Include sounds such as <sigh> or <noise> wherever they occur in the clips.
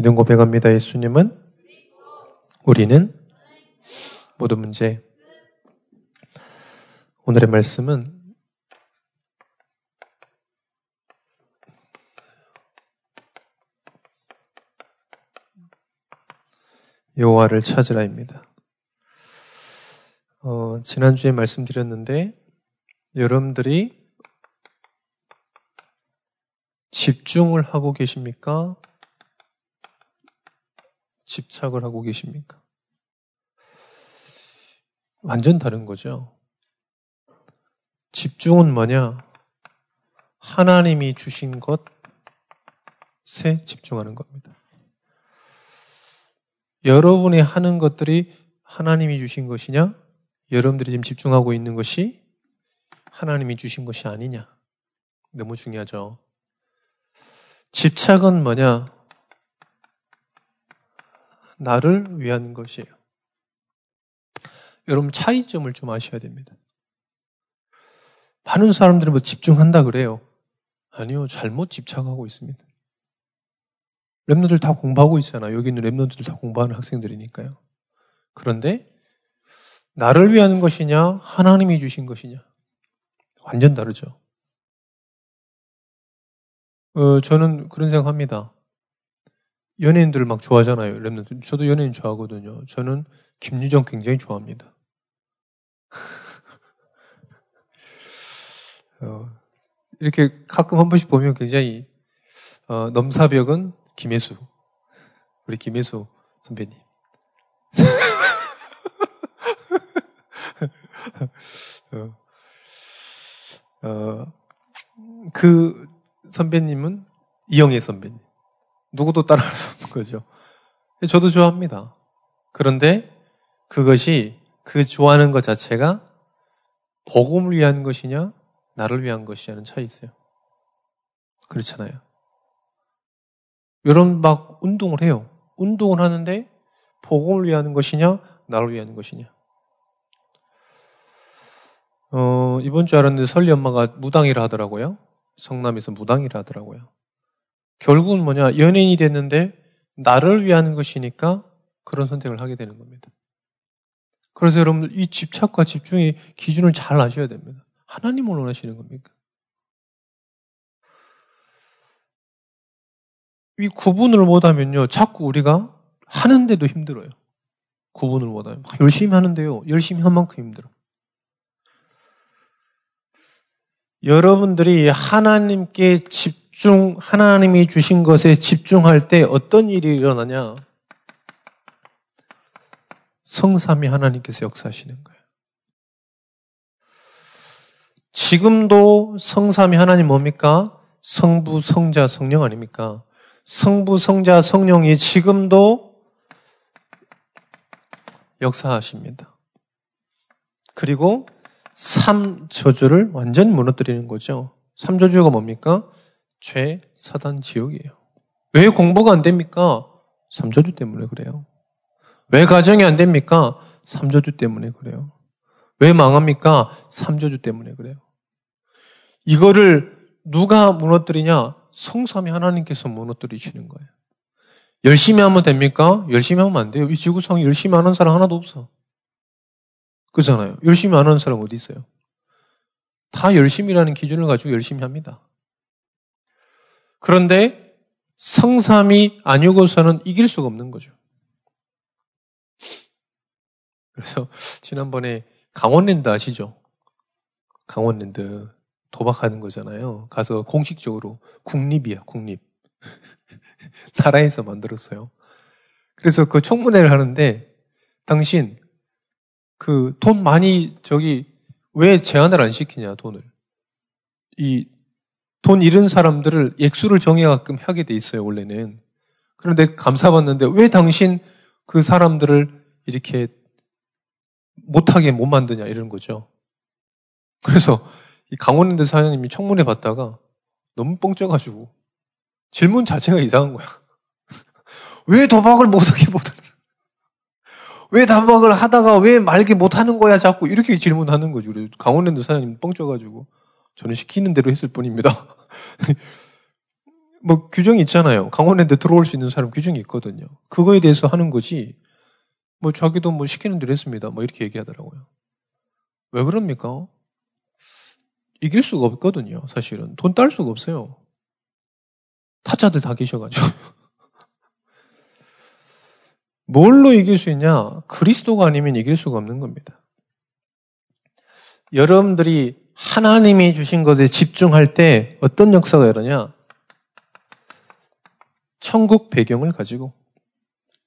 믿음 고백합니다. 예수님은 우리는 모든 문제. 오늘의 말씀은 여호와를 찾으라입니다. 어, 지난주에 말씀드렸는데 여러분들이 집중을 하고 계십니까? 집착을 하고 계십니까? 완전 다른 거죠. 집중은 뭐냐? 하나님이 주신 것에 집중하는 겁니다. 여러분이 하는 것들이 하나님이 주신 것이냐? 여러분들이 지금 집중하고 있는 것이 하나님이 주신 것이 아니냐? 너무 중요하죠. 집착은 뭐냐? 나를 위한 것이에요. 여러분 차이점을 좀 아셔야 됩니다. 많은 사람들은 뭐 집중한다 그래요. 아니요, 잘못 집착하고 있습니다. 랩너들 다 공부하고 있잖아요. 여기 있는 랩너들 다 공부하는 학생들이니까요. 그런데 나를 위한 것이냐, 하나님이 주신 것이냐. 완전 다르죠. 어, 저는 그런 생각합니다. 연예인들을 막 좋아하잖아요. 랩너들. 저도 연예인 좋아하거든요. 저는 김유정 굉장히 좋아합니다. <laughs> 어, 이렇게 가끔 한 번씩 보면 굉장히 어, 넘사벽은 김혜수. 우리 김혜수 선배님. <laughs> 어, 어, 그 선배님은 이영애 선배님. 누구도 따라할 수 없는 거죠. 저도 좋아합니다. 그런데 그것이 그 좋아하는 것 자체가 복음을 위한 것이냐, 나를 위한 것이냐는 차이 있어요. 그렇잖아요. 여러분 막 운동을 해요. 운동을 하는데 복음을 위한 것이냐, 나를 위한 것이냐. 어, 이번 주 알았는데 설리 엄마가 무당이라 하더라고요. 성남에서 무당이라 하더라고요. 결국은 뭐냐, 연예인이 됐는데 나를 위한 것이니까 그런 선택을 하게 되는 겁니다. 그래서 여러분들 이 집착과 집중의 기준을 잘 아셔야 됩니다. 하나님을 원하시는 겁니까? 이 구분을 못하면요, 자꾸 우리가 하는데도 힘들어요. 구분을 못하면. 열심히 하는데요, 열심히 한 만큼 힘들어. 여러분들이 하나님께 집 중, 하나님이 주신 것에 집중할 때 어떤 일이 일어나냐? 성삼이 하나님께서 역사하시는 거예요. 지금도 성삼이 하나님 뭡니까? 성부, 성자, 성령 아닙니까? 성부, 성자, 성령이 지금도 역사하십니다. 그리고 삼저주를 완전 무너뜨리는 거죠. 삼저주가 뭡니까? 죄, 사단, 지옥이에요. 왜 공부가 안 됩니까? 삼저주 때문에 그래요. 왜 가정이 안 됩니까? 삼저주 때문에 그래요. 왜 망합니까? 삼저주 때문에 그래요. 이거를 누가 무너뜨리냐? 성삼이 하나님께서 무너뜨리시는 거예요. 열심히 하면 됩니까? 열심히 하면 안 돼요. 이 지구상에 열심히 하는 사람 하나도 없어. 그잖아요. 열심히 안 하는 사람 어디 있어요? 다 열심히라는 기준을 가지고 열심히 합니다. 그런데 성삼이 아니고서는 이길 수가 없는 거죠. 그래서 지난번에 강원랜드 아시죠? 강원랜드 도박하는 거잖아요. 가서 공식적으로 국립이야, 국립. <laughs> 나라에서 만들었어요. 그래서 그 청문회를 하는데 당신 그 돈 많이 저기 왜 제한을 안 시키냐 돈을 이 돈 잃은 사람들을 액수를 정해가끔 하게 돼 있어요 원래는 그런데 감사받는데 왜 당신 그 사람들을 이렇게 못하게 못 만드냐 이런 거죠. 그래서 이 강원랜드 사장님이 청문회 받다가 너무 뻥쪄가지고 질문 자체가 이상한 거야. <laughs> 왜 도박을 못하게 못하는? 왜 도박을 하다가 왜 말게 못하는 거야 자꾸 이렇게 질문하는 거죠. 강원랜드 사장님 뻥쪄가지고 저는 시키는 대로 했을 뿐입니다. <laughs> 뭐 규정이 있잖아요. 강원랜드 들어올 수 있는 사람 규정이 있거든요. 그거에 대해서 하는 거지. 뭐 자기도 뭐 시키는 대로 했습니다. 뭐 이렇게 얘기하더라고요. 왜 그럽니까? 이길 수가 없거든요. 사실은 돈 딸 수가 없어요. 타짜들 다 계셔가지고. <laughs> 뭘로 이길 수 있냐? 그리스도가 아니면 이길 수가 없는 겁니다. 여러분들이 하나님이 주신 것에 집중할 때 어떤 역사가 일어나냐? 천국 배경을 가지고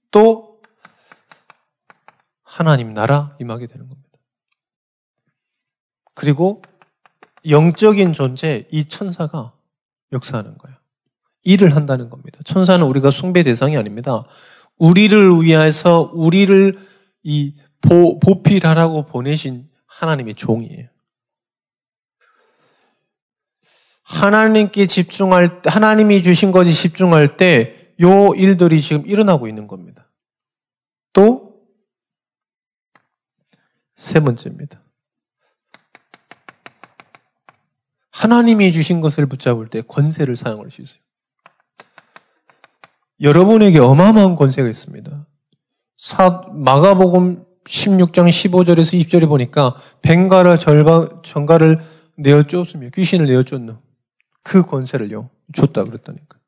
또 하나님 나라 임하게 되는 겁니다. 그리고 영적인 존재 이 천사가 역사하는 거예요. 일을 한다는 겁니다. 천사는 우리가 숭배 대상이 아닙니다. 우리를 위해서 우리를 이 보, 보필하라고 보내신 하나님의 종이에요. 하나님께 집중할 때, 하나님이 주신 것에 집중할 때, 요 일들이 지금 일어나고 있는 겁니다. 또, 세 번째입니다. 하나님이 주신 것을 붙잡을 때 권세를 사용할 수 있어요. 여러분에게 어마어마한 권세가 있습니다. 사, 마가복음 16장 15절에서 20절에 보니까 벵가를 절반, 전가를 내어 쫓으며 귀신을 내어 쫓는 그 권세를요, 줬다 그랬다니까.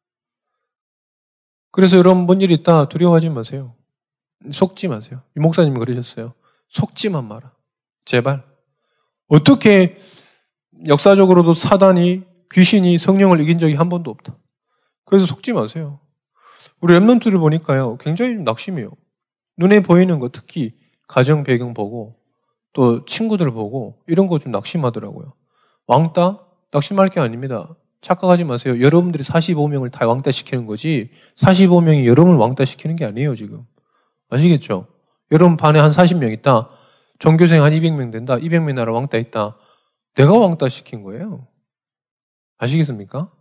그래서 여러분 뭔일 있다 두려워하지 마세요. 속지 마세요. 이 목사님이 그러셨어요. 속지만 마라. 제발. 어떻게 역사적으로도 사단이 귀신이 성령을 이긴 적이 한 번도 없다. 그래서 속지 마세요. 우리 랩런트를 보니까요, 굉장히 낙심이에요. 눈에 보이는 거, 특히 가정 배경 보고, 또 친구들 보고, 이런 거 좀 낙심하더라고요. 왕따? 낙심할 게 아닙니다. 착각하지 마세요. 여러분들이 45명을 다 왕따 시키는 거지, 45명이 여러분을 왕따 시키는 게 아니에요, 지금. 아시겠죠? 여러분 반에 한 40명 있다. 전교생 한 200명 된다. 200명 나라 왕따 있다. 내가 왕따 시킨 거예요. 아시겠습니까?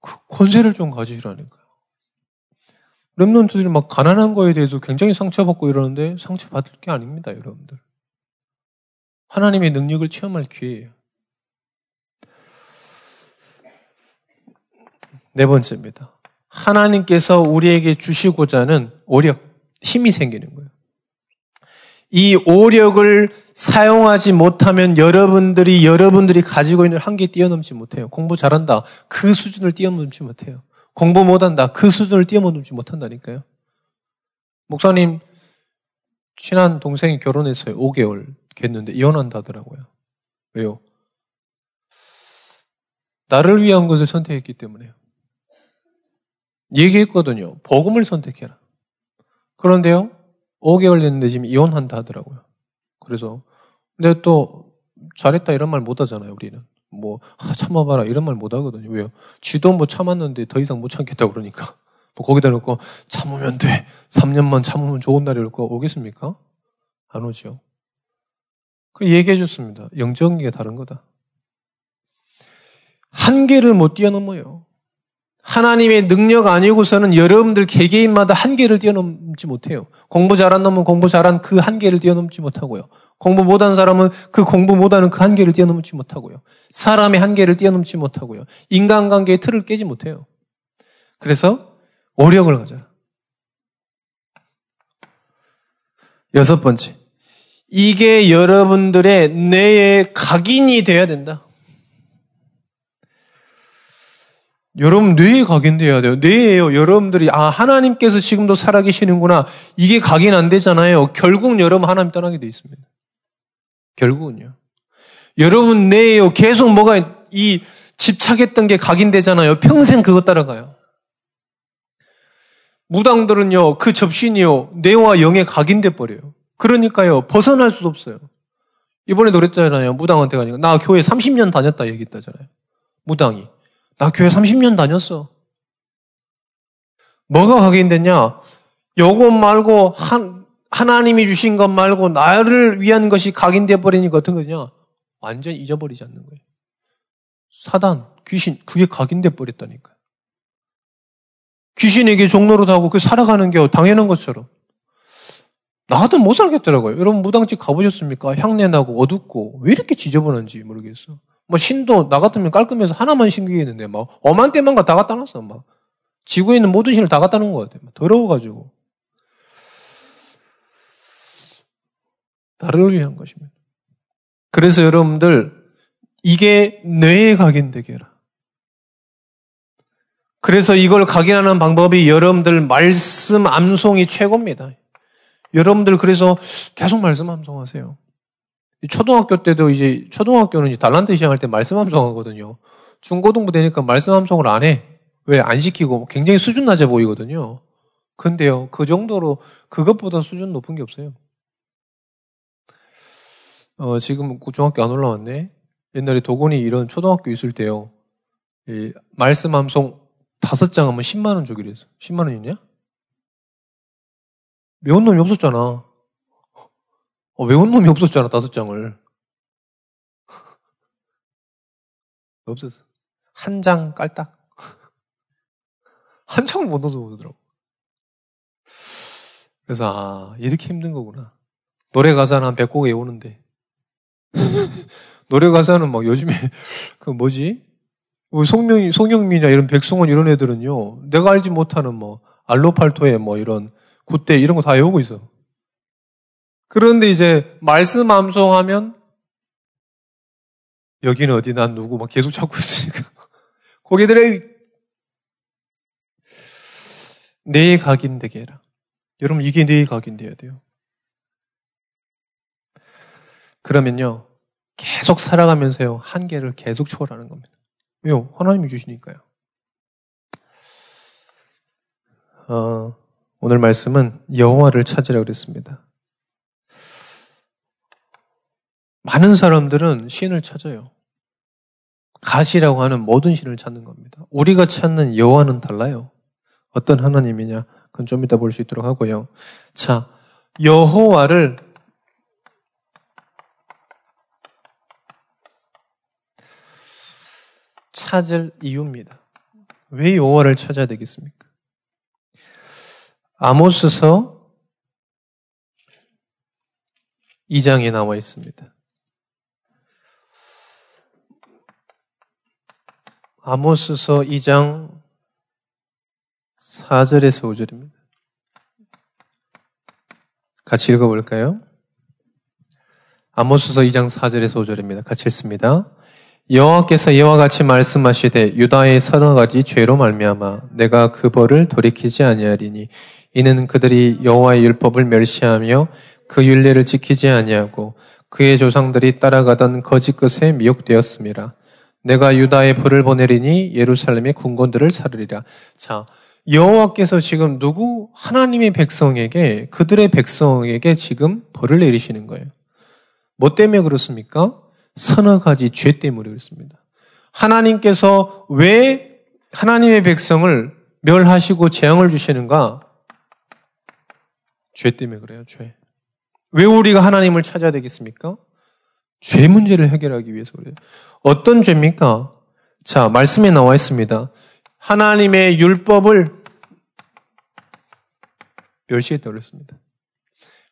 그 권세를 좀 가지시라니까요. 랩런트들이 막 가난한 거에 대해서 굉장히 상처받고 이러는데 상처받을 게 아닙니다, 여러분들. 하나님의 능력을 체험할 기회예요. 네 번째입니다. 하나님께서 우리에게 주시고자 하는 오력, 힘이 생기는 거예요. 이 오력을 사용하지 못하면 여러분들이 여러분들이 가지고 있는 한계 뛰어넘지 못해요. 공부 잘한다. 그 수준을 뛰어넘지 못해요. 공부 못한다. 그 수준을 뛰어넘지 못한다니까요. 목사님 친한 동생이 결혼했어요. 5개월 됐는데 이혼한다더라고요. 왜요? 나를 위한 것을 선택했기 때문에요. 얘기했거든요. 복음을 선택해라. 그런데요, 5개월 됐는데 지금 이혼한다 하더라고요. 그래서 근데 또 잘했다 이런 말 못 하잖아요, 우리는. 뭐 아, 참아봐라 이런 말 못 하거든요. 왜요? 쥐도 뭐 참았는데 더 이상 못 참겠다 그러니까. 뭐 거기다 놓고 참으면 돼. 3년만 참으면 좋은 날이 올 거 오겠습니까? 안 오죠. 그 얘기해 줬습니다. 영적인 게 다른 거다. 한계를 못 뛰어넘어요. 하나님의 능력 아니고서는 여러분들 개개인마다 한계를 뛰어넘지 못해요. 공부 잘한 놈은 공부 잘한 그 한계를 뛰어넘지 못하고요. 공부 못한 사람은 그 공부 못하는 그 한계를 뛰어넘지 못하고요. 사람의 한계를 뛰어넘지 못하고요. 인간관계의 틀을 깨지 못해요. 그래서 오력을 가져라. 여섯 번째. 이게 여러분들의 뇌의 각인이 돼야 된다. 여러분 뇌에 각인돼야 돼요. 뇌에요. 여러분들이 아 하나님께서 지금도 살아계시는구나. 이게 각인 안 되잖아요. 결국 여러분 하나님 떠나게 돼 있습니다. 결국은요. 여러분 뇌에요. 계속 뭐가 이 집착했던 게 각인되잖아요. 평생 그것 따라가요. 무당들은요, 그 접신이요, 뇌와 영에 각인돼 버려요. 그러니까요, 벗어날 수도 없어요. 이번에 노랬잖아요. 무당한테 가니까. 나 교회 30년 다녔다 얘기했다잖아요. 무당이. 나 교회 30년 다녔어. 뭐가 각인됐냐? 요것 말고 한, 하나님이 주신 것 말고 나를 위한 것이 각인되어 버리니까 어떤 거냐? 완전 잊어버리지 않는 거예요. 사단, 귀신, 그게 각인돼 버렸다니까요. 귀신에게 종로로 하고 그 살아가는 게 당연한 것처럼. 나도 못 살겠더라고요. 여러분 무당집 가보셨습니까? 향내 나고 어둡고 왜 이렇게 지저분한지 모르겠어. 뭐 신도 나 같으면 깔끔해서 하나만 신기겠는데 막 엄한 때만 다 갖다 놨어 막 지구에 있는 모든 신을 다 갖다 놓은 것 같아 더러워가지고 나를 위한 것입니다. 그래서 여러분들 이게 뇌에 각인되게 해라. 그래서 이걸 각인하는 방법이 여러분들 말씀 암송이 최고입니다. 여러분들 그래서 계속 말씀 암송하세요. 초등학교 때도 이제 초등학교는 이제 달란트 시행할 때 말씀 암송하거든요. 중고등부 되니까 말씀 암송을 안 해. 왜 안 시키고 굉장히 수준 낮아 보이거든요. 근데요, 그 정도로 그것보다 수준 높은 게 없어요. 어, 지금 중학교 안 올라왔네. 옛날에 도건이 이런 초등학교 있을 때요. 이 말씀 암송 다섯 장 하면 10만 원 주기로 했어. 10만 원이냐? 외운 놈이 없었잖아. 어, 외운 놈이 없었잖아, 다섯 장을. <laughs> 없었어. 한 장 깔딱. <laughs> 한 장을 못 얻어 보더라고. 그래서, 아, 이렇게 힘든 거구나. 노래 가사는 한 100곡 외우는데. <laughs> 노래 가사는 막 요즘에, 그 뭐지? 뭐 송명, 송영민이나 이런 백승원 이런 애들은요, 내가 알지 못하는 뭐, 알로팔토의 뭐 이런 굿대 이런 거 다 외우고 있어. 그런데 이제 말씀 암송하면 여기는 어디 난 누구 막 계속 찾고 있으니까 <laughs> 고개들의 내 각인되게 해라. 여러분 이게 내 각인돼야 돼요. 그러면요 계속 살아가면서요 한계를 계속 초월하는 겁니다. 왜요? 하나님이 주시니까요. 어, 오늘 말씀은 여호와를 찾으라 그랬습니다. 많은 사람들은 신을 찾아요. 가시라고 하는 모든 신을 찾는 겁니다. 우리가 찾는 여호와는 달라요. 어떤 하나님이냐? 그건 좀 이따 볼 수 있도록 하고요. 자, 여호와를 찾을 이유입니다. 왜 여호와를 찾아야 되겠습니까? 아모스서 2장에 나와 있습니다. 아모스서 2장 4절에서 5절입니다. 같이 읽어볼까요? 아모스서 2장 4절에서 5절입니다. 같이 읽습니다. 여호와께서 이와 같이 말씀하시되 유다의 서너 가지 죄로 말미암아 내가 그 벌을 돌이키지 아니하리니 이는 그들이 여호와의 율법을 멸시하며 그 율례를 지키지 아니하고 그의 조상들이 따라가던 거짓 것에 미혹되었습니다. 내가 유다에 불을 보내리니 예루살렘의 궁궐들을 사르리라. 자, 여호와께서 지금 누구 하나님의 백성에게 그들의 백성에게 지금 벌을 내리시는 거예요. 뭐 때문에 그렇습니까? 서너 가지 죄 때문에 그렇습니다. 하나님께서 왜 하나님의 백성을 멸하시고 재앙을 주시는가? 죄 때문에 그래요, 죄. 왜 우리가 하나님을 찾아야 되겠습니까? 죄 문제를 해결하기 위해서 그래요. 어떤 죄입니까? 자, 말씀에 나와 있습니다. 하나님의 율법을 멸시했다고 그랬습니다.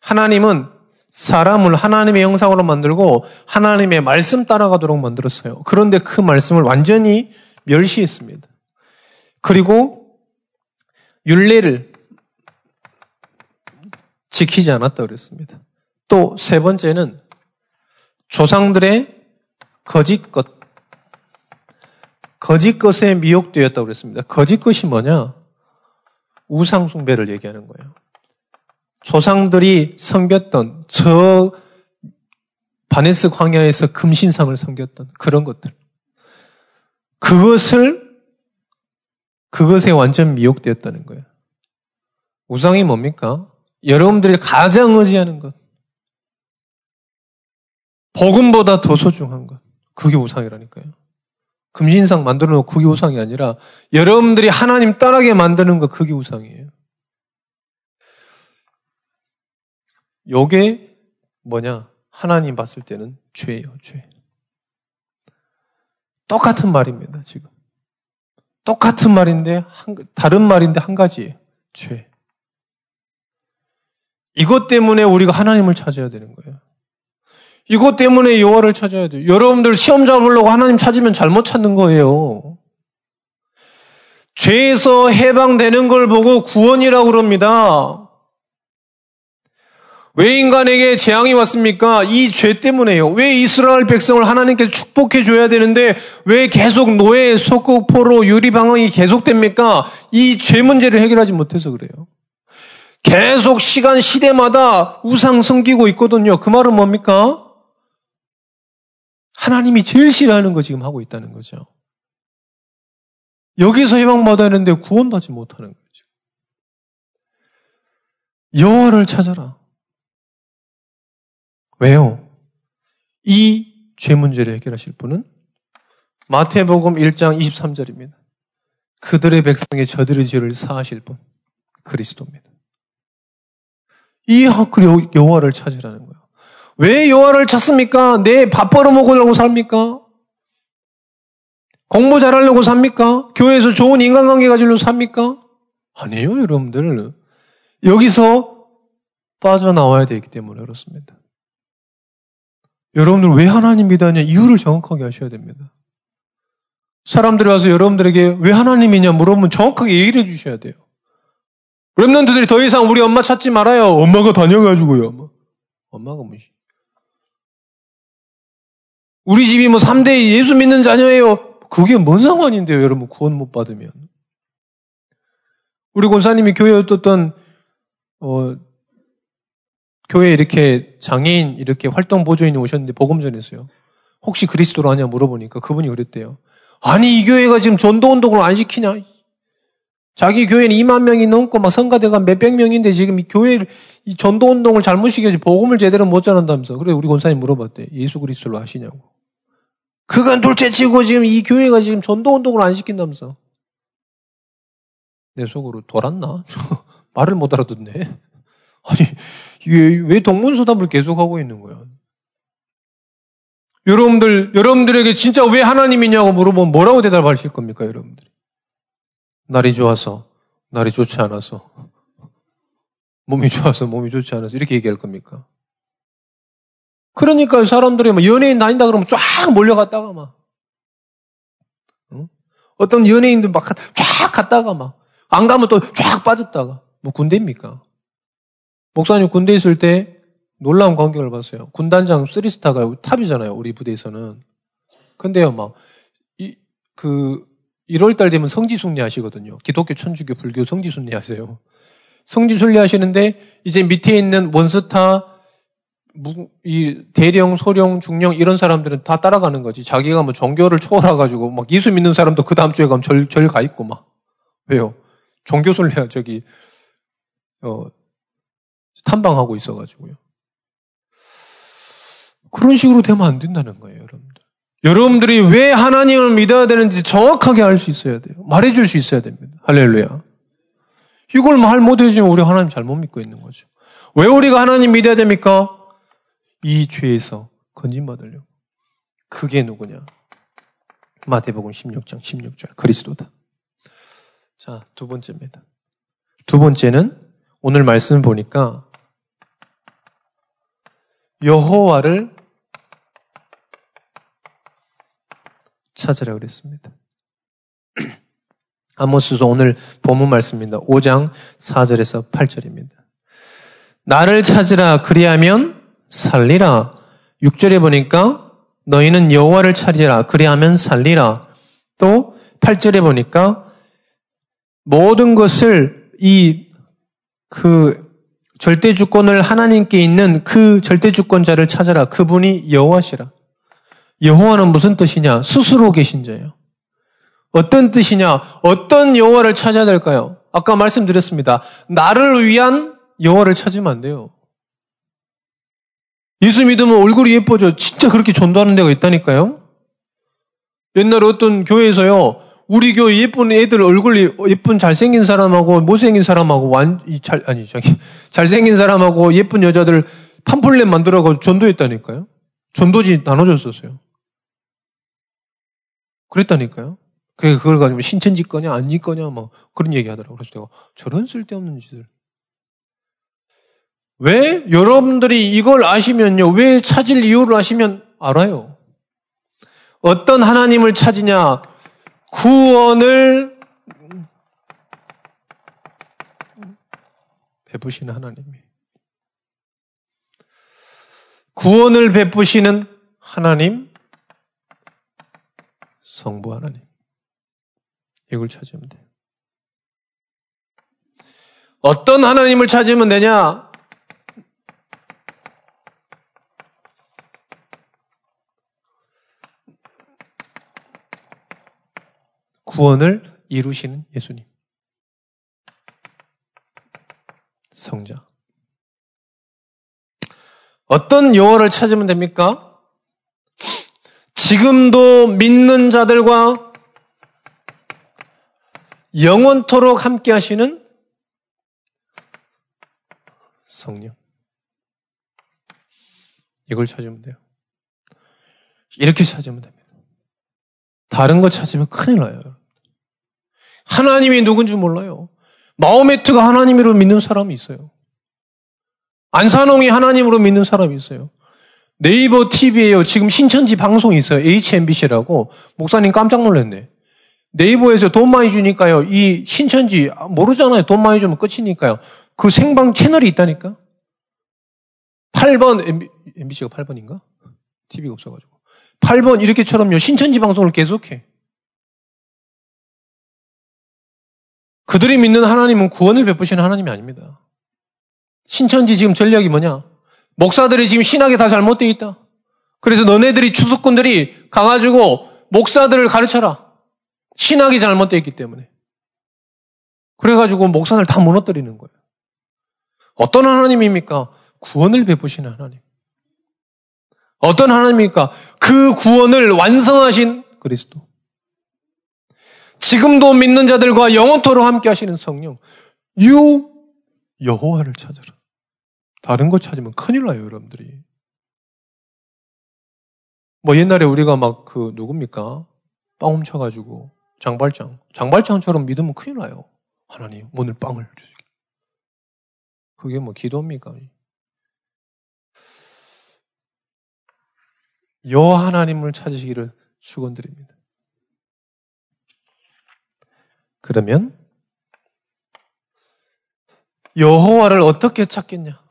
하나님은 사람을 하나님의 형상으로 만들고 하나님의 말씀 따라가도록 만들었어요. 그런데 그 말씀을 완전히 멸시했습니다. 그리고 율례를 지키지 않았다 그랬습니다. 또 세 번째는 조상들의 거짓 것, 거짓 것에 미혹되었다고 그랬습니다. 거짓 것이 뭐냐? 우상숭배를 얘기하는 거예요. 조상들이 섬겼던 저 바네스 광야에서 금신상을 섬겼던 그런 것들. 그것을 그것에 완전 미혹되었다는 거예요. 우상이 뭡니까? 여러분들이 가장 의지하는 것. 복음보다 더 소중한 것. 그게 우상이라니까요. 금신상 만들어 놓고 그게 우상이 아니라 여러분들이 하나님 따라게 만드는 것 그게 우상이에요. 요게 뭐냐? 하나님 봤을 때는 죄예요, 죄. 똑같은 말입니다, 지금. 똑같은 말인데, 한, 다른 말인데 한 가지예요. 죄. 이것 때문에 우리가 하나님을 찾아야 되는 거예요. 이것 때문에 여호와를 찾아야 돼요. 여러분들 시험 잡으려고 하나님 찾으면 잘못 찾는 거예요. 죄에서 해방되는 걸 보고 구원이라고 그럽니다. 왜 인간에게 재앙이 왔습니까? 이 죄 때문에요. 왜 이스라엘 백성을 하나님께서 축복해 줘야 되는데 왜 계속 노예, 속국포로 유리방황이 계속됩니까? 이 죄 문제를 해결하지 못해서 그래요. 계속 시간 시대마다 우상 섬기고 있거든요. 그 말은 뭡니까? 하나님이 제일 싫어하는 거 지금 하고 있다는 거죠. 여기서 해방받아야 하는데 구원받지 못하는 거죠. 여호와를 찾아라. 왜요? 이 죄 문제를 해결하실 분은 마태복음 1장 23절입니다. 그들의 백성의 저들의 죄를 사하실 분 그리스도입니다. 이 여호와를 찾으라는 거예요. 왜 여호와를 찾습니까? 내 밥 벌어 먹으려고 삽니까? 공부 잘하려고 삽니까? 교회에서 좋은 인간관계 가지려고 삽니까? 아니에요, 여러분들. 여기서 빠져나와야 되기 때문에 그렇습니다. 여러분들 왜 하나님 믿었냐 이유를 정확하게 아셔야 됩니다. 사람들이 와서 여러분들에게 왜 하나님이냐 물어보면 정확하게 얘기를 해주셔야 돼요. 랩런트들이 더 이상 우리 엄마 찾지 말아요. 엄마가 다녀가지고요. 엄마. 엄마가 무시. 우리 집이 뭐 3대 예수 믿는 자녀예요. 그게 뭔 상관인데요, 여러분. 구원 못 받으면. 우리 권사님이 교회에 어떤, 어, 교회에 이렇게 장애인 이렇게 활동 보조인이 오셨는데 전했어요. 혹시 그리스도로 하냐 물어보니까 그분이 그랬대요. 아니, 이 교회가 지금 전도 운동을 안 시키냐? 자기 교회는 2만 명이 넘고 막 성가대가 몇백 명인데 지금 이 교회 이 전도 운동을 잘못 시켜지 복음을 제대로 못 전한다면서. 그래 우리 권사님 물어봤대. 예수 그리스도로 하시냐고. 그건 둘째치고 지금 이 교회가 지금 전도 운동을 안 시킨다면서. 내 속으로 돌았나? <laughs> 말을 못 알아듣네. 아니, 왜, 왜 동문서답을 계속하고 있는 거야? 여러분들, 여러분들에게 진짜 왜 하나님이냐고 물어보면 뭐라고 대답하실 겁니까, 여러분들이? 날이 좋아서, 날이 좋지 않아서, 몸이 좋아서, 몸이 좋지 않아서, 이렇게 얘기할 겁니까? 그러니까 사람들이 막 연예인 다닌다 그러면 쫙 몰려갔다가 막, 응? 어떤 연예인들 막쫙 갔다가 막, 안 가면 또 쫙 빠졌다가, 뭐 군대입니까? 목사님 군대 있을 때 놀라운 광경을 봤어요. 군단장 3스타가 탑이잖아요. 우리 부대에서는. 근데요, 막, 이, 그, 1월 달 되면 성지 순례 하시거든요. 기독교, 천주교, 불교 성지 순례 하세요. 성지 순례 하시는데, 이제 밑에 있는 one star, 이 대령, 소령, 중령 이런 사람들은 다 따라가는 거지. 자기가 뭐 종교를 초월해가지고 막 예수 믿는 사람도 그 다음 주에 가면 절, 절 가 있고 막. 왜요? 종교순례 저기, 어, 탐방하고 있어가지고요. 그런 식으로 되면 안 된다는 거예요, 여러분들. 여러분들이 왜 하나님을 믿어야 되는지 정확하게 알 수 있어야 돼요. 말해줄 수 있어야 됩니다. 할렐루야. 이걸 말 못해주면 우리 하나님 잘못 믿고 있는 거죠. 왜 우리가 하나님 믿어야 됩니까? 이 죄에서 건진받으려고. 그게 누구냐? 마태복음 16장 16절 그리스도다. 자, 두 번째입니다. 두 번째는 오늘 말씀 보니까 여호와를 찾으라 그랬습니다. <clears throat> 아모스서 오늘 본문 말씀입니다. 5장 4절에서 8절입니다. 나를 찾으라 그리하면 살리라. 6절에 보니까 너희는 여호와를 찾으라 그리하면 살리라. 또 8절에 보니까 모든 것을 이 그 절대 주권을 하나님께 있는 그 절대 주권자를 찾아라. 그분이 여호와시라. 여호와는 무슨 뜻이냐? 스스로 계신 자예요. 어떤 뜻이냐? 어떤 여호와를 찾아야 될까요? 아까 말씀드렸습니다. 나를 위한 여호와를 찾으면 안 돼요. 예수 믿으면 얼굴이 예뻐져. 진짜 그렇게 전도하는 데가 있다니까요. 옛날에 어떤 교회에서요. 우리 교회 예쁜 애들 얼굴이 예쁜 잘생긴 사람하고 못생긴 사람하고 완, 잘, 아니, 저기, <laughs> 잘생긴 사람하고 예쁜 여자들 팜플렛 만들어가지고 전도했다니까요. 전도지 나눠줬었어요. 그랬다니까요. 그래 그걸 가지고 신천지 거냐 안지 거냐 뭐 그런 얘기 하더라고. 그래서 내가 저런 쓸데없는 짓을. 왜? 여러분들이 이걸 아시면요. 왜 찾을 이유를 아시면 알아요. 어떤 하나님을 찾으냐? 구원을 베푸시는 하나님이. 구원을 베푸시는 하나님, 성부 하나님. 이걸 찾으면 돼요. 어떤 하나님을 찾으면 되냐? 구원을 이루시는 예수님. 성자. 어떤 여호와를 찾으면 됩니까? 지금도 믿는 자들과 영원토록 함께 하시는 성령. 이걸 찾으면 돼요. 이렇게 찾으면 됩니다. 다른 거 찾으면 큰일 나요. 하나님이 누군지 몰라요. 마호메트가 하나님으로 믿는 사람이 있어요. 안산홍이 하나님으로 믿는 사람이 있어요. 네이버 TV에요. 지금 신천지 방송이 있어요. HMBC라고. 목사님 깜짝 놀랐네. 네이버에서 돈 많이 주니까요. 이 신천지 모르잖아요. 돈 많이 주면 끝이니까요. 그 생방 채널이 있다니까. 8번 MB, MBC가 8번인가? TV가 없어가지고. 8번 이렇게처럼요. 신천지 방송을 계속해. 그들이 믿는 하나님은 구원을 베푸시는 하나님이 아닙니다. 신천지 지금 전략이 뭐냐? 목사들이 지금 신학에 다 잘못되어 있다. 그래서 너네들이 추수꾼들이 가가지고 목사들을 가르쳐라. 신학이 잘못되어 있기 때문에. 그래가지고 목사들 다 무너뜨리는 거예요. 어떤 하나님입니까? 구원을 베푸시는 하나님. 어떤 하나님입니까? 그 구원을 완성하신 그리스도. 지금도 믿는 자들과 영원토록 함께 하시는 성령. 유 여호와를 찾아라. 다른 거 찾으면 큰일 나요, 여러분들이. 뭐 옛날에 우리가 막 그 누굽니까? 빵 훔쳐가지고 장발장, 장발장처럼 믿으면 큰일 나요. 하나님 오늘 빵을 주시게. 그게 뭐 기도입니까? 여 하나님을 찾으시기를 축원드립니다. 그러면 여호와를 어떻게 찾겠냐?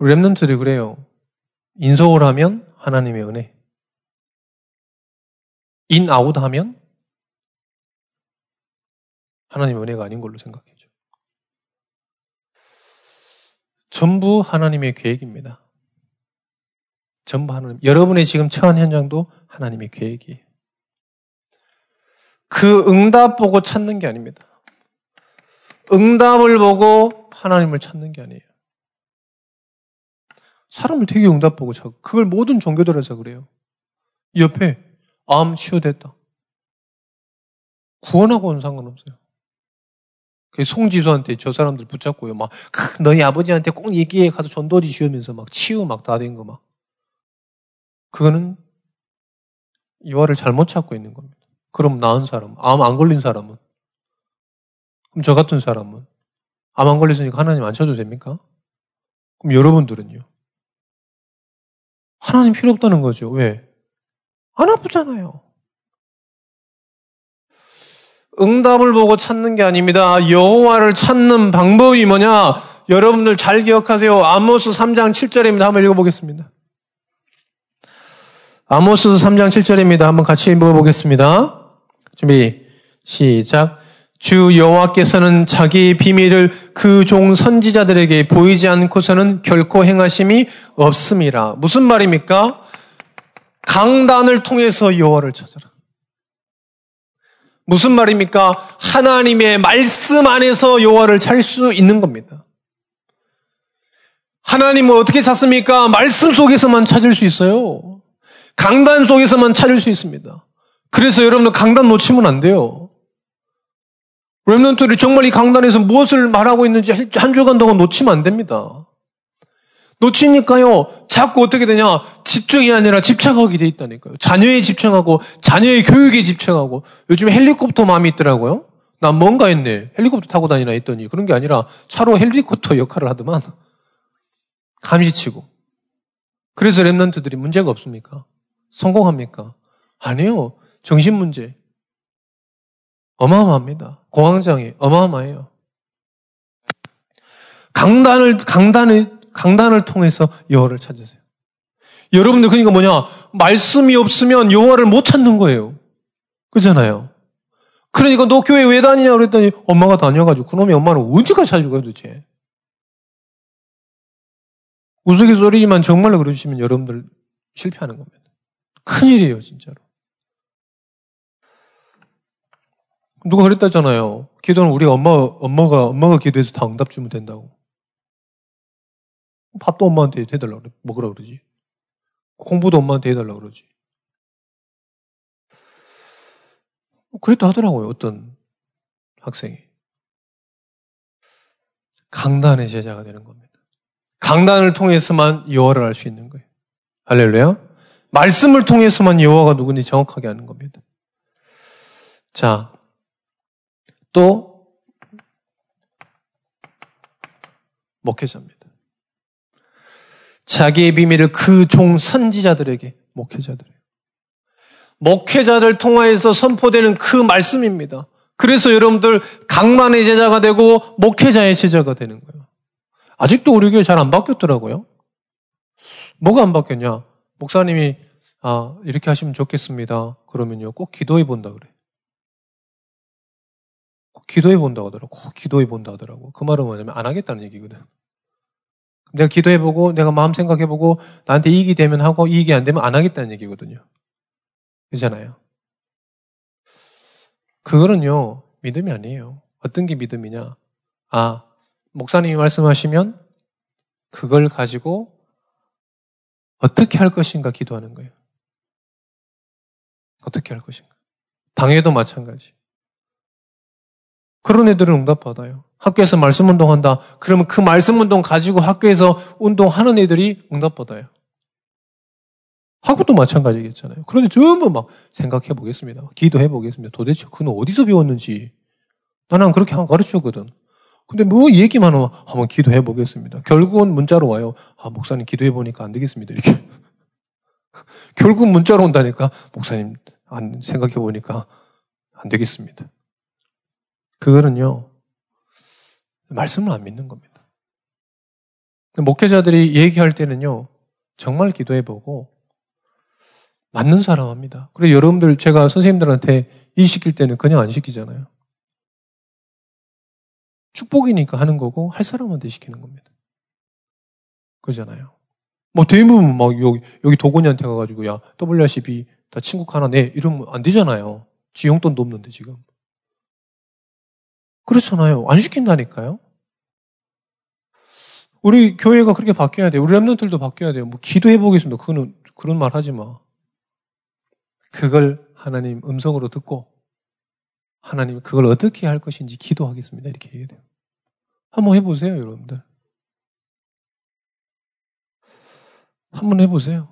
remnant들이 그래요. in 서울 하면 하나님의 은혜. in out 하면 하나님의 은혜가 아닌 걸로 생각해죠. 전부 하나님의 계획입니다. 전부 하나님. 여러분의 지금 처한 현장도 하나님의 계획이에요. 그 응답 보고 찾는 게 아닙니다. 응답을 보고 하나님을 찾는 게 아니에요. 사람을 되게 응답 보고 찾고 그걸 모든 종교들에서 그래요. 옆에 암 치유됐다. 구원하고는 상관없어요. 송지수한테 저 사람들 붙잡고요. 막, 너희 아버지한테 꼭 얘기해 가서 전도지 지으면서 막 치유 막 다 된 거 막. 그거는 이화를 잘못 찾고 있는 겁니다. 그럼 나은 사람, 암 안 걸린 사람은? 그럼 저 같은 사람은? 암 안 걸렸으니까 하나님 안 쳐도 됩니까? 그럼 여러분들은요? 하나님 필요 없다는 거죠. 왜? 안 아프잖아요. 응답을 보고 찾는 게 아닙니다. 여호와를 찾는 방법이 뭐냐? 여러분들 잘 기억하세요. 아모스 3장 7절입니다. 한번 읽어보겠습니다. 아모스 3장 7절입니다. 한번 같이 읽어보겠습니다. 준비, 시작. 주 여호와께서는 자기 비밀을 그 종 선지자들에게 보이지 않고서는 결코 행하심이 없습니다. 무슨 말입니까? 강단을 통해서 여호와를 찾아라. 무슨 말입니까? 하나님의 말씀 안에서 여호와를 찾을 수 있는 겁니다. 하나님은 어떻게 찾습니까? 말씀 속에서만 찾을 수 있어요. 강단 속에서만 찾을 수 있습니다. 그래서 여러분들 강단 놓치면 안 돼요. 랩런트들이 정말 이 강단에서 무엇을 말하고 있는지 한 주간 동안 놓치면 안 됩니다. 놓치니까요, 자꾸 어떻게 되냐, 집중이 아니라 집착하게 돼 있다니까요. 자녀에 집중하고, 자녀의 교육에 집중하고, 요즘 헬리콥터 마음이 있더라고요. 난 뭔가 했네. 헬리콥터 타고 다니나 했더니, 그런 게 아니라 차로 헬리콥터 역할을 하더만, 감시치고. 그래서 랩런트들이 문제가 없습니까? 성공합니까? 아니요. 정신 문제. 어마어마합니다. 공황장애 어마어마해요. 강단을 강단을 강단을 통해서 여호와를 찾으세요. 여러분들 그러니까 뭐냐? 말씀이 없으면 여호와를 못 찾는 거예요. 그잖아요. 그러니까 너 교회 왜 다니냐 그랬더니 엄마가 다녀가지고 그놈의 엄마는 언제까지 찾을 거야 도대체? 우스갯소리지만 정말로 그러시면 여러분들 실패하는 겁니다. 큰일이에요 진짜로. 누가 그랬다잖아요. 기도는 우리가 엄마, 엄마가, 엄마가 기도해서 다 응답 주면 된다고. 밥도 엄마한테 해달라 그래. 먹으라 그러지. 공부도 엄마한테 해달라 그러지. 그랬다 하더라고요. 어떤 학생이. 강단의 제자가 되는 겁니다. 강단을 통해서만 여호와를 알 수 있는 거예요. 할렐루야. 말씀을 통해서만 여호와가 누군지 정확하게 아는 겁니다. 자, 또 목회자입니다. 자기의 비밀을 그 종 선지자들에게 목회자들에게 목회자들 통하여서 선포되는 그 말씀입니다. 그래서 여러분들 강만의 제자가 되고 목회자의 제자가 되는 거예요. 아직도 우리 교회 잘 안 바뀌었더라고요. 뭐가 안 바뀌었냐? 목사님이 아 이렇게 하시면 좋겠습니다. 그러면요 꼭 기도해 본다 그래. 꼭 기도해 본다 하더라고. 꼭 기도해 본다 하더라고. 그 말은 뭐냐면 안 하겠다는 얘기거든. 내가 기도해 보고, 내가 마음 생각해 보고, 나한테 이익이 되면 하고, 이익이 안 되면 안 하겠다는 얘기거든요. 그잖아요. 그거는요, 믿음이 아니에요. 어떤 게 믿음이냐? 아, 목사님이 말씀하시면, 그걸 가지고, 어떻게 할 것인가 기도하는 거예요. 어떻게 할 것인가. 당해도 마찬가지. 그런 애들은 응답받아요. 학교에서 말씀 운동한다. 그러면 그 말씀 운동 가지고 학교에서 운동하는 애들이 응답받아요. 학교도 마찬가지겠잖아요. 그런데 전부 막 생각해 보겠습니다. 기도해 보겠습니다. 도대체 그는 어디서 배웠는지. 나는 그렇게 가르쳤거든. 근데 뭐 얘기만 하면 한번 기도해 보겠습니다. 결국은 문자로 와요. 아, 목사님 기도해 보니까 안 되겠습니다. 이렇게. <laughs> 결국 문자로 온다니까. 목사님 안 생각해 보니까 안 되겠습니다. 그거는요, 말씀을 안 믿는 겁니다. 목회자들이 얘기할 때는요, 정말 기도해 보고, 맞는 사람 합니다. 그리고 여러분들, 제가 선생님들한테 일 시킬 때는 그냥 안 시키잖아요. 축복이니까 하는 거고, 할 사람한테 시키는 겁니다. 그러잖아요. 뭐, 대부분 막 여기, 여기 도건이한테 가가지고, 야, WRCB 다 친구 하나 내. 이러면 안 되잖아요. 지 용돈도 없는데, 지금. 그렇잖아요. 안 시킨다니까요. 우리 교회가 그렇게 바뀌어야 돼요. 우리 랩런들도 바뀌어야 돼요. 뭐 기도해 보겠습니다. 그거는 그런 말 하지 마. 그걸 하나님 음성으로 듣고 하나님 그걸 어떻게 할 것인지 기도하겠습니다. 이렇게 얘기해야 돼요. 한번 해보세요, 여러분들. 한번 해보세요.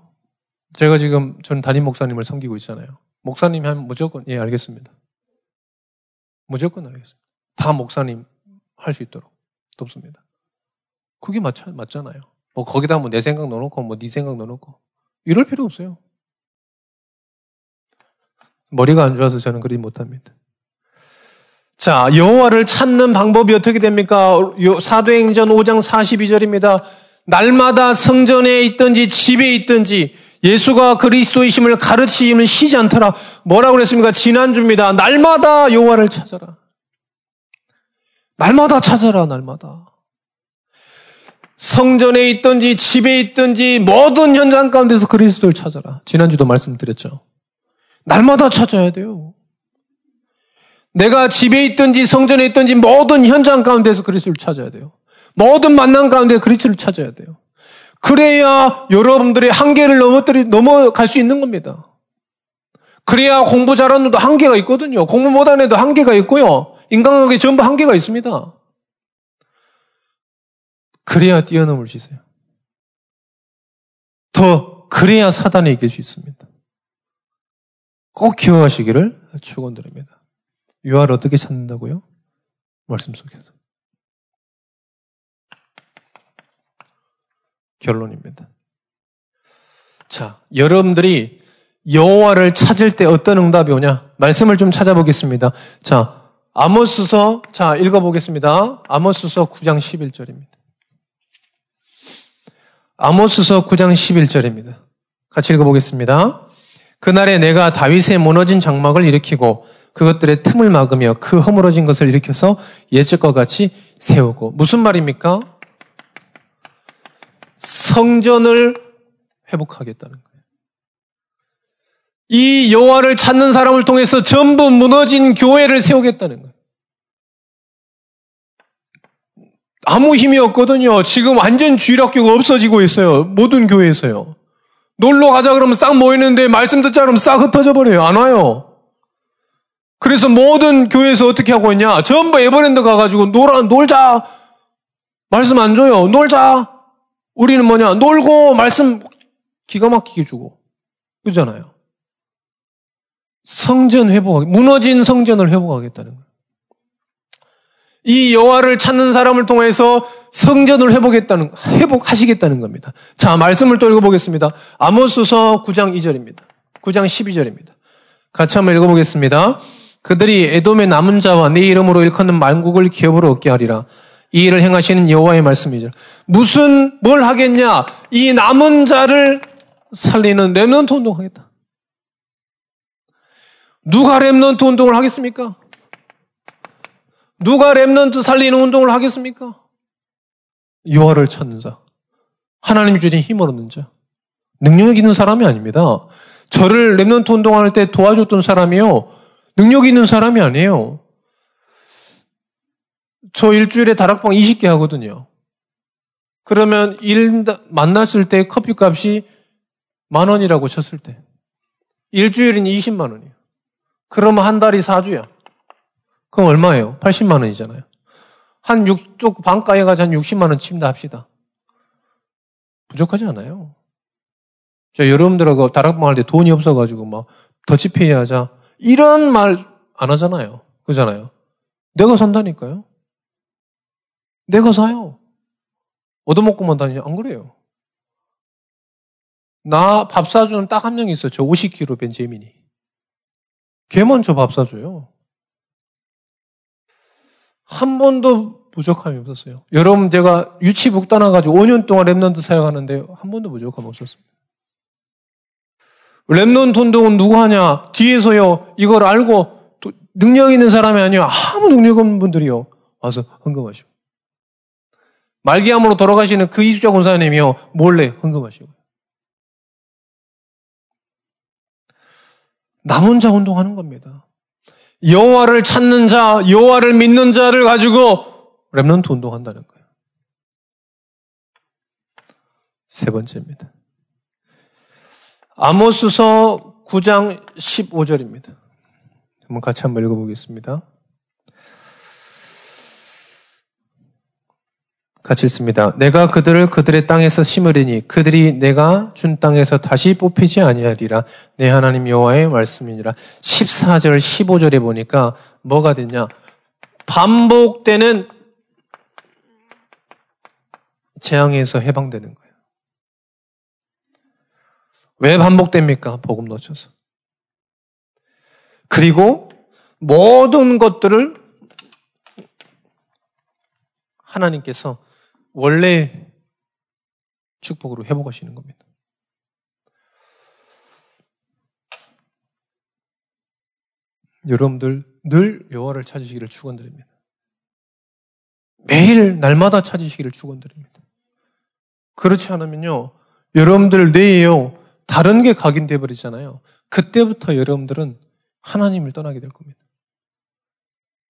제가 지금 전 담임 목사님을 섬기고 있잖아요. 목사님이 하면 무조건 예 알겠습니다. 무조건 알겠습니다. 다 목사님 할 수 있도록 돕습니다. 그게 맞, 맞잖아요. 뭐 거기다 뭐 내 생각 넣어놓고 뭐 네 생각 넣어놓고 이럴 필요 없어요. 머리가 안 좋아서 저는 그리 못합니다. 자, 여호와를 찾는 방법이 어떻게 됩니까? 사도행전 5장 42절입니다. 날마다 성전에 있든지 집에 있든지 예수가 그리스도이심을 가르치심을 쉬지 않더라. 뭐라고 그랬습니까? 지난주입니다. 날마다 여호와를 찾아라. 날마다 찾아라, 날마다. 성전에 있든지 집에 있든지 모든 현장 가운데서 그리스도를 찾아라. 지난주도 말씀드렸죠. 날마다 찾아야 돼요. 내가 집에 있든지 성전에 있든지 모든 현장 가운데서 그리스도를 찾아야 돼요. 모든 만남 가운데 그리스도를 찾아야 돼요. 그래야 여러분들의 한계를 넘어뜨리, 넘어갈 수 있는 겁니다. 그래야 공부 잘하는 애도 한계가 있거든요. 공부 못하는 애도 한계가 있고요. 인간관계 전부 한계가 있습니다. 그래야 뛰어넘을 수 있어요. 더 그래야 사단이 이길 수 있습니다. 꼭 기억하시기를 축원드립니다. 유아를 어떻게 찾는다고요? 말씀 속에서. 결론입니다. 자, 여러분들이 여호와를 찾을 때 어떤 응답이 오냐? 말씀을 좀 찾아보겠습니다. 자, 아모스서 자, 읽어 보겠습니다. 아모스서 9장 11절입니다. 아모스서 9장 11절입니다. 같이 읽어 보겠습니다. 그날에 내가 다윗의 무너진 장막을 일으키고 그것들의 틈을 막으며 그 허물어진 것을 일으켜서 예적과 같이 세우고 무슨 말입니까? 성전을 회복하겠다는 거예요. 이 여호와를 찾는 사람을 통해서 전부 무너진 교회를 세우겠다는 거예요. 아무 힘이 없거든요. 지금 완전 주일학교가 없어지고 있어요. 모든 교회에서요. 놀러 가자 그러면 싹 모이는데 말씀 듣자 그러면 싹 흩어져 버려요. 안 와요. 그래서 모든 교회에서 어떻게 하고 있냐? 전부 에버랜드 가가지고 놀아, 놀자! 말씀 안 줘요. 놀자! 우리는 뭐냐? 놀고 말씀 기가 막히게 주고. 그잖아요. 성전 회복하기, 무너진 성전을 회복하겠다는 거예요. 이 여호와를 찾는 사람을 통해서 성전을 회복했다는 회복하시겠다는 겁니다. 자, 말씀을 또 읽어보겠습니다. 아모스서 9장 2절입니다. 9장 12절입니다. 같이 한번 읽어보겠습니다. 그들이 에돔의 남은 자와 내 이름으로 일컫는 만국을 기업으로 얻게 하리라. 이 일을 행하시는 여호와의 말씀이죠. 무슨 뭘 하겠냐? 이 남은 자를 살리는 렘넌트 운동하겠다. 누가 렘넌트 운동을 하겠습니까? 누가 렘넌트 살리는 운동을 하겠습니까? 여호와를 찾는 자. 하나님 주신 힘을 얻는 자. 능력 있는 사람이 아닙니다. 저를 렘넌트 운동할 때 도와줬던 사람이요. 능력 있는 사람이 아니에요. 저 일주일에 다락방 20개 하거든요. 그러면 일 만났을 때 커피 값이 만 원이라고 쳤을 때. 일주일은 20만 원이에요. 그러면 한 달이 4주야. 그럼 얼마예요? 80만 원이잖아요. 한 6쪽 반가에 가서 한 60만 원 침다 합시다. 부족하지 않아요. 자, 여러분들하고 다락방 할 때 돈이 없어가지고 막 더치페이 하자. 이런 말 안 하잖아요. 그잖아요. 내가 산다니까요. 내가 사요. 얻어먹고만 다니냐? 안 그래요. 나 밥 사주는 딱 한 명 있어요. 저 50kg 벤제민이. 걔만 저 밥 사줘요. 한 번도 부족함이 없었어요. 여러분 제가 유치 북단와가지고 5년 동안 Remnant 사용하는데 한 번도 부족함 없었습니다. Remnant 운동은 누구 하냐? 뒤에서요. 이걸 알고 능력 있는 사람이 아니요. 아무 능력 없는 분들이요. 와서 헌금하시고. 말기암으로 돌아가시는 그 이수자 권사님이요. 몰래 헌금하시고. 남은 자 운동하는 겁니다. 여호와를 찾는 자, 여호와를 믿는 자를 가지고 렘넌트 운동한다는 거예요. 세 번째입니다. 아모스서 9장 15절입니다. 한번 같이 한번 읽어보겠습니다. 같이 읽습니다. 내가 그들을 그들의 땅에서 심으리니 그들이 내가 준 땅에서 다시 뽑히지 아니하리라. 내 하나님 여호와의 말씀이니라. 14절 15절에 보니까 뭐가 됐냐? 반복되는 재앙에서 해방되는 거예요. 왜 반복됩니까? 복음 놓쳐서. 그리고 모든 것들을 하나님께서 원래 축복으로 회복하시는 겁니다. 여러분들 늘 여호와를 찾으시기를 축원드립니다. 매일 날마다 찾으시기를 축원드립니다. 그렇지 않으면요, 여러분들 뇌에요 다른 게 각인돼 버리잖아요. 그때부터 여러분들은 하나님을 떠나게 될 겁니다.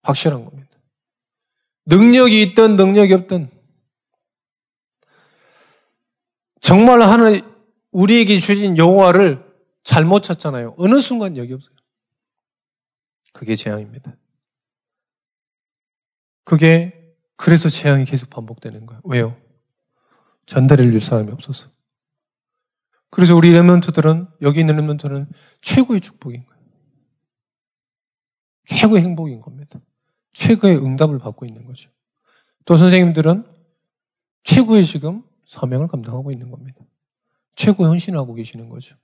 확실한 겁니다. 능력이 있든 능력이 없든 정말 하나님 우리에게 주신 여호와를 잘못 찾잖아요. 어느 순간 여기 없어요. 그게 재앙입니다. 그게 그래서 재앙이 계속 반복되는 거예요. 왜요? 전달해 줄 사람이 없어서. 그래서 우리 렘런트들은 여기 있는 렘런트는 최고의 축복인 거예요. 최고의 행복인 겁니다. 최고의 응답을 받고 있는 거죠. 또 선생님들은 최고의 지금 사명을 감당하고 있는 겁니다. 최고 헌신하고 계시는 거죠.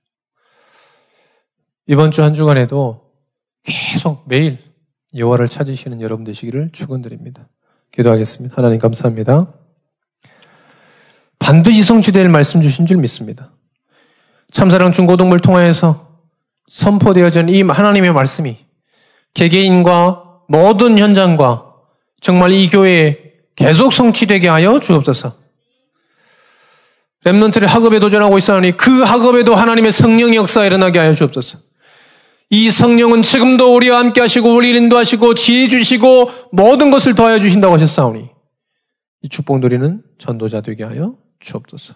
이번 주 한 주간에도 계속 매일 여호와를 찾으시는 여러분 되시기를 축원드립니다. 기도하겠습니다. 하나님 감사합니다. 반드시 성취될 말씀 주신 줄 믿습니다. 참사랑 중고등부를 통하여서 선포되어진 이 하나님의 말씀이 개개인과 모든 현장과 정말 이 교회에 계속 성취되게 하여 주옵소서. 랩런트를 학업에 도전하고 있사오니 그 학업에도 하나님의 성령의 역사가 일어나게 하여 주옵소서. 이 성령은 지금도 우리와 함께 하시고 우리를 인도하시고 지혜 주시고 모든 것을 더하여 주신다고 하셨사오니 이 축복 누리는 전도자 되게 하여 주옵소서.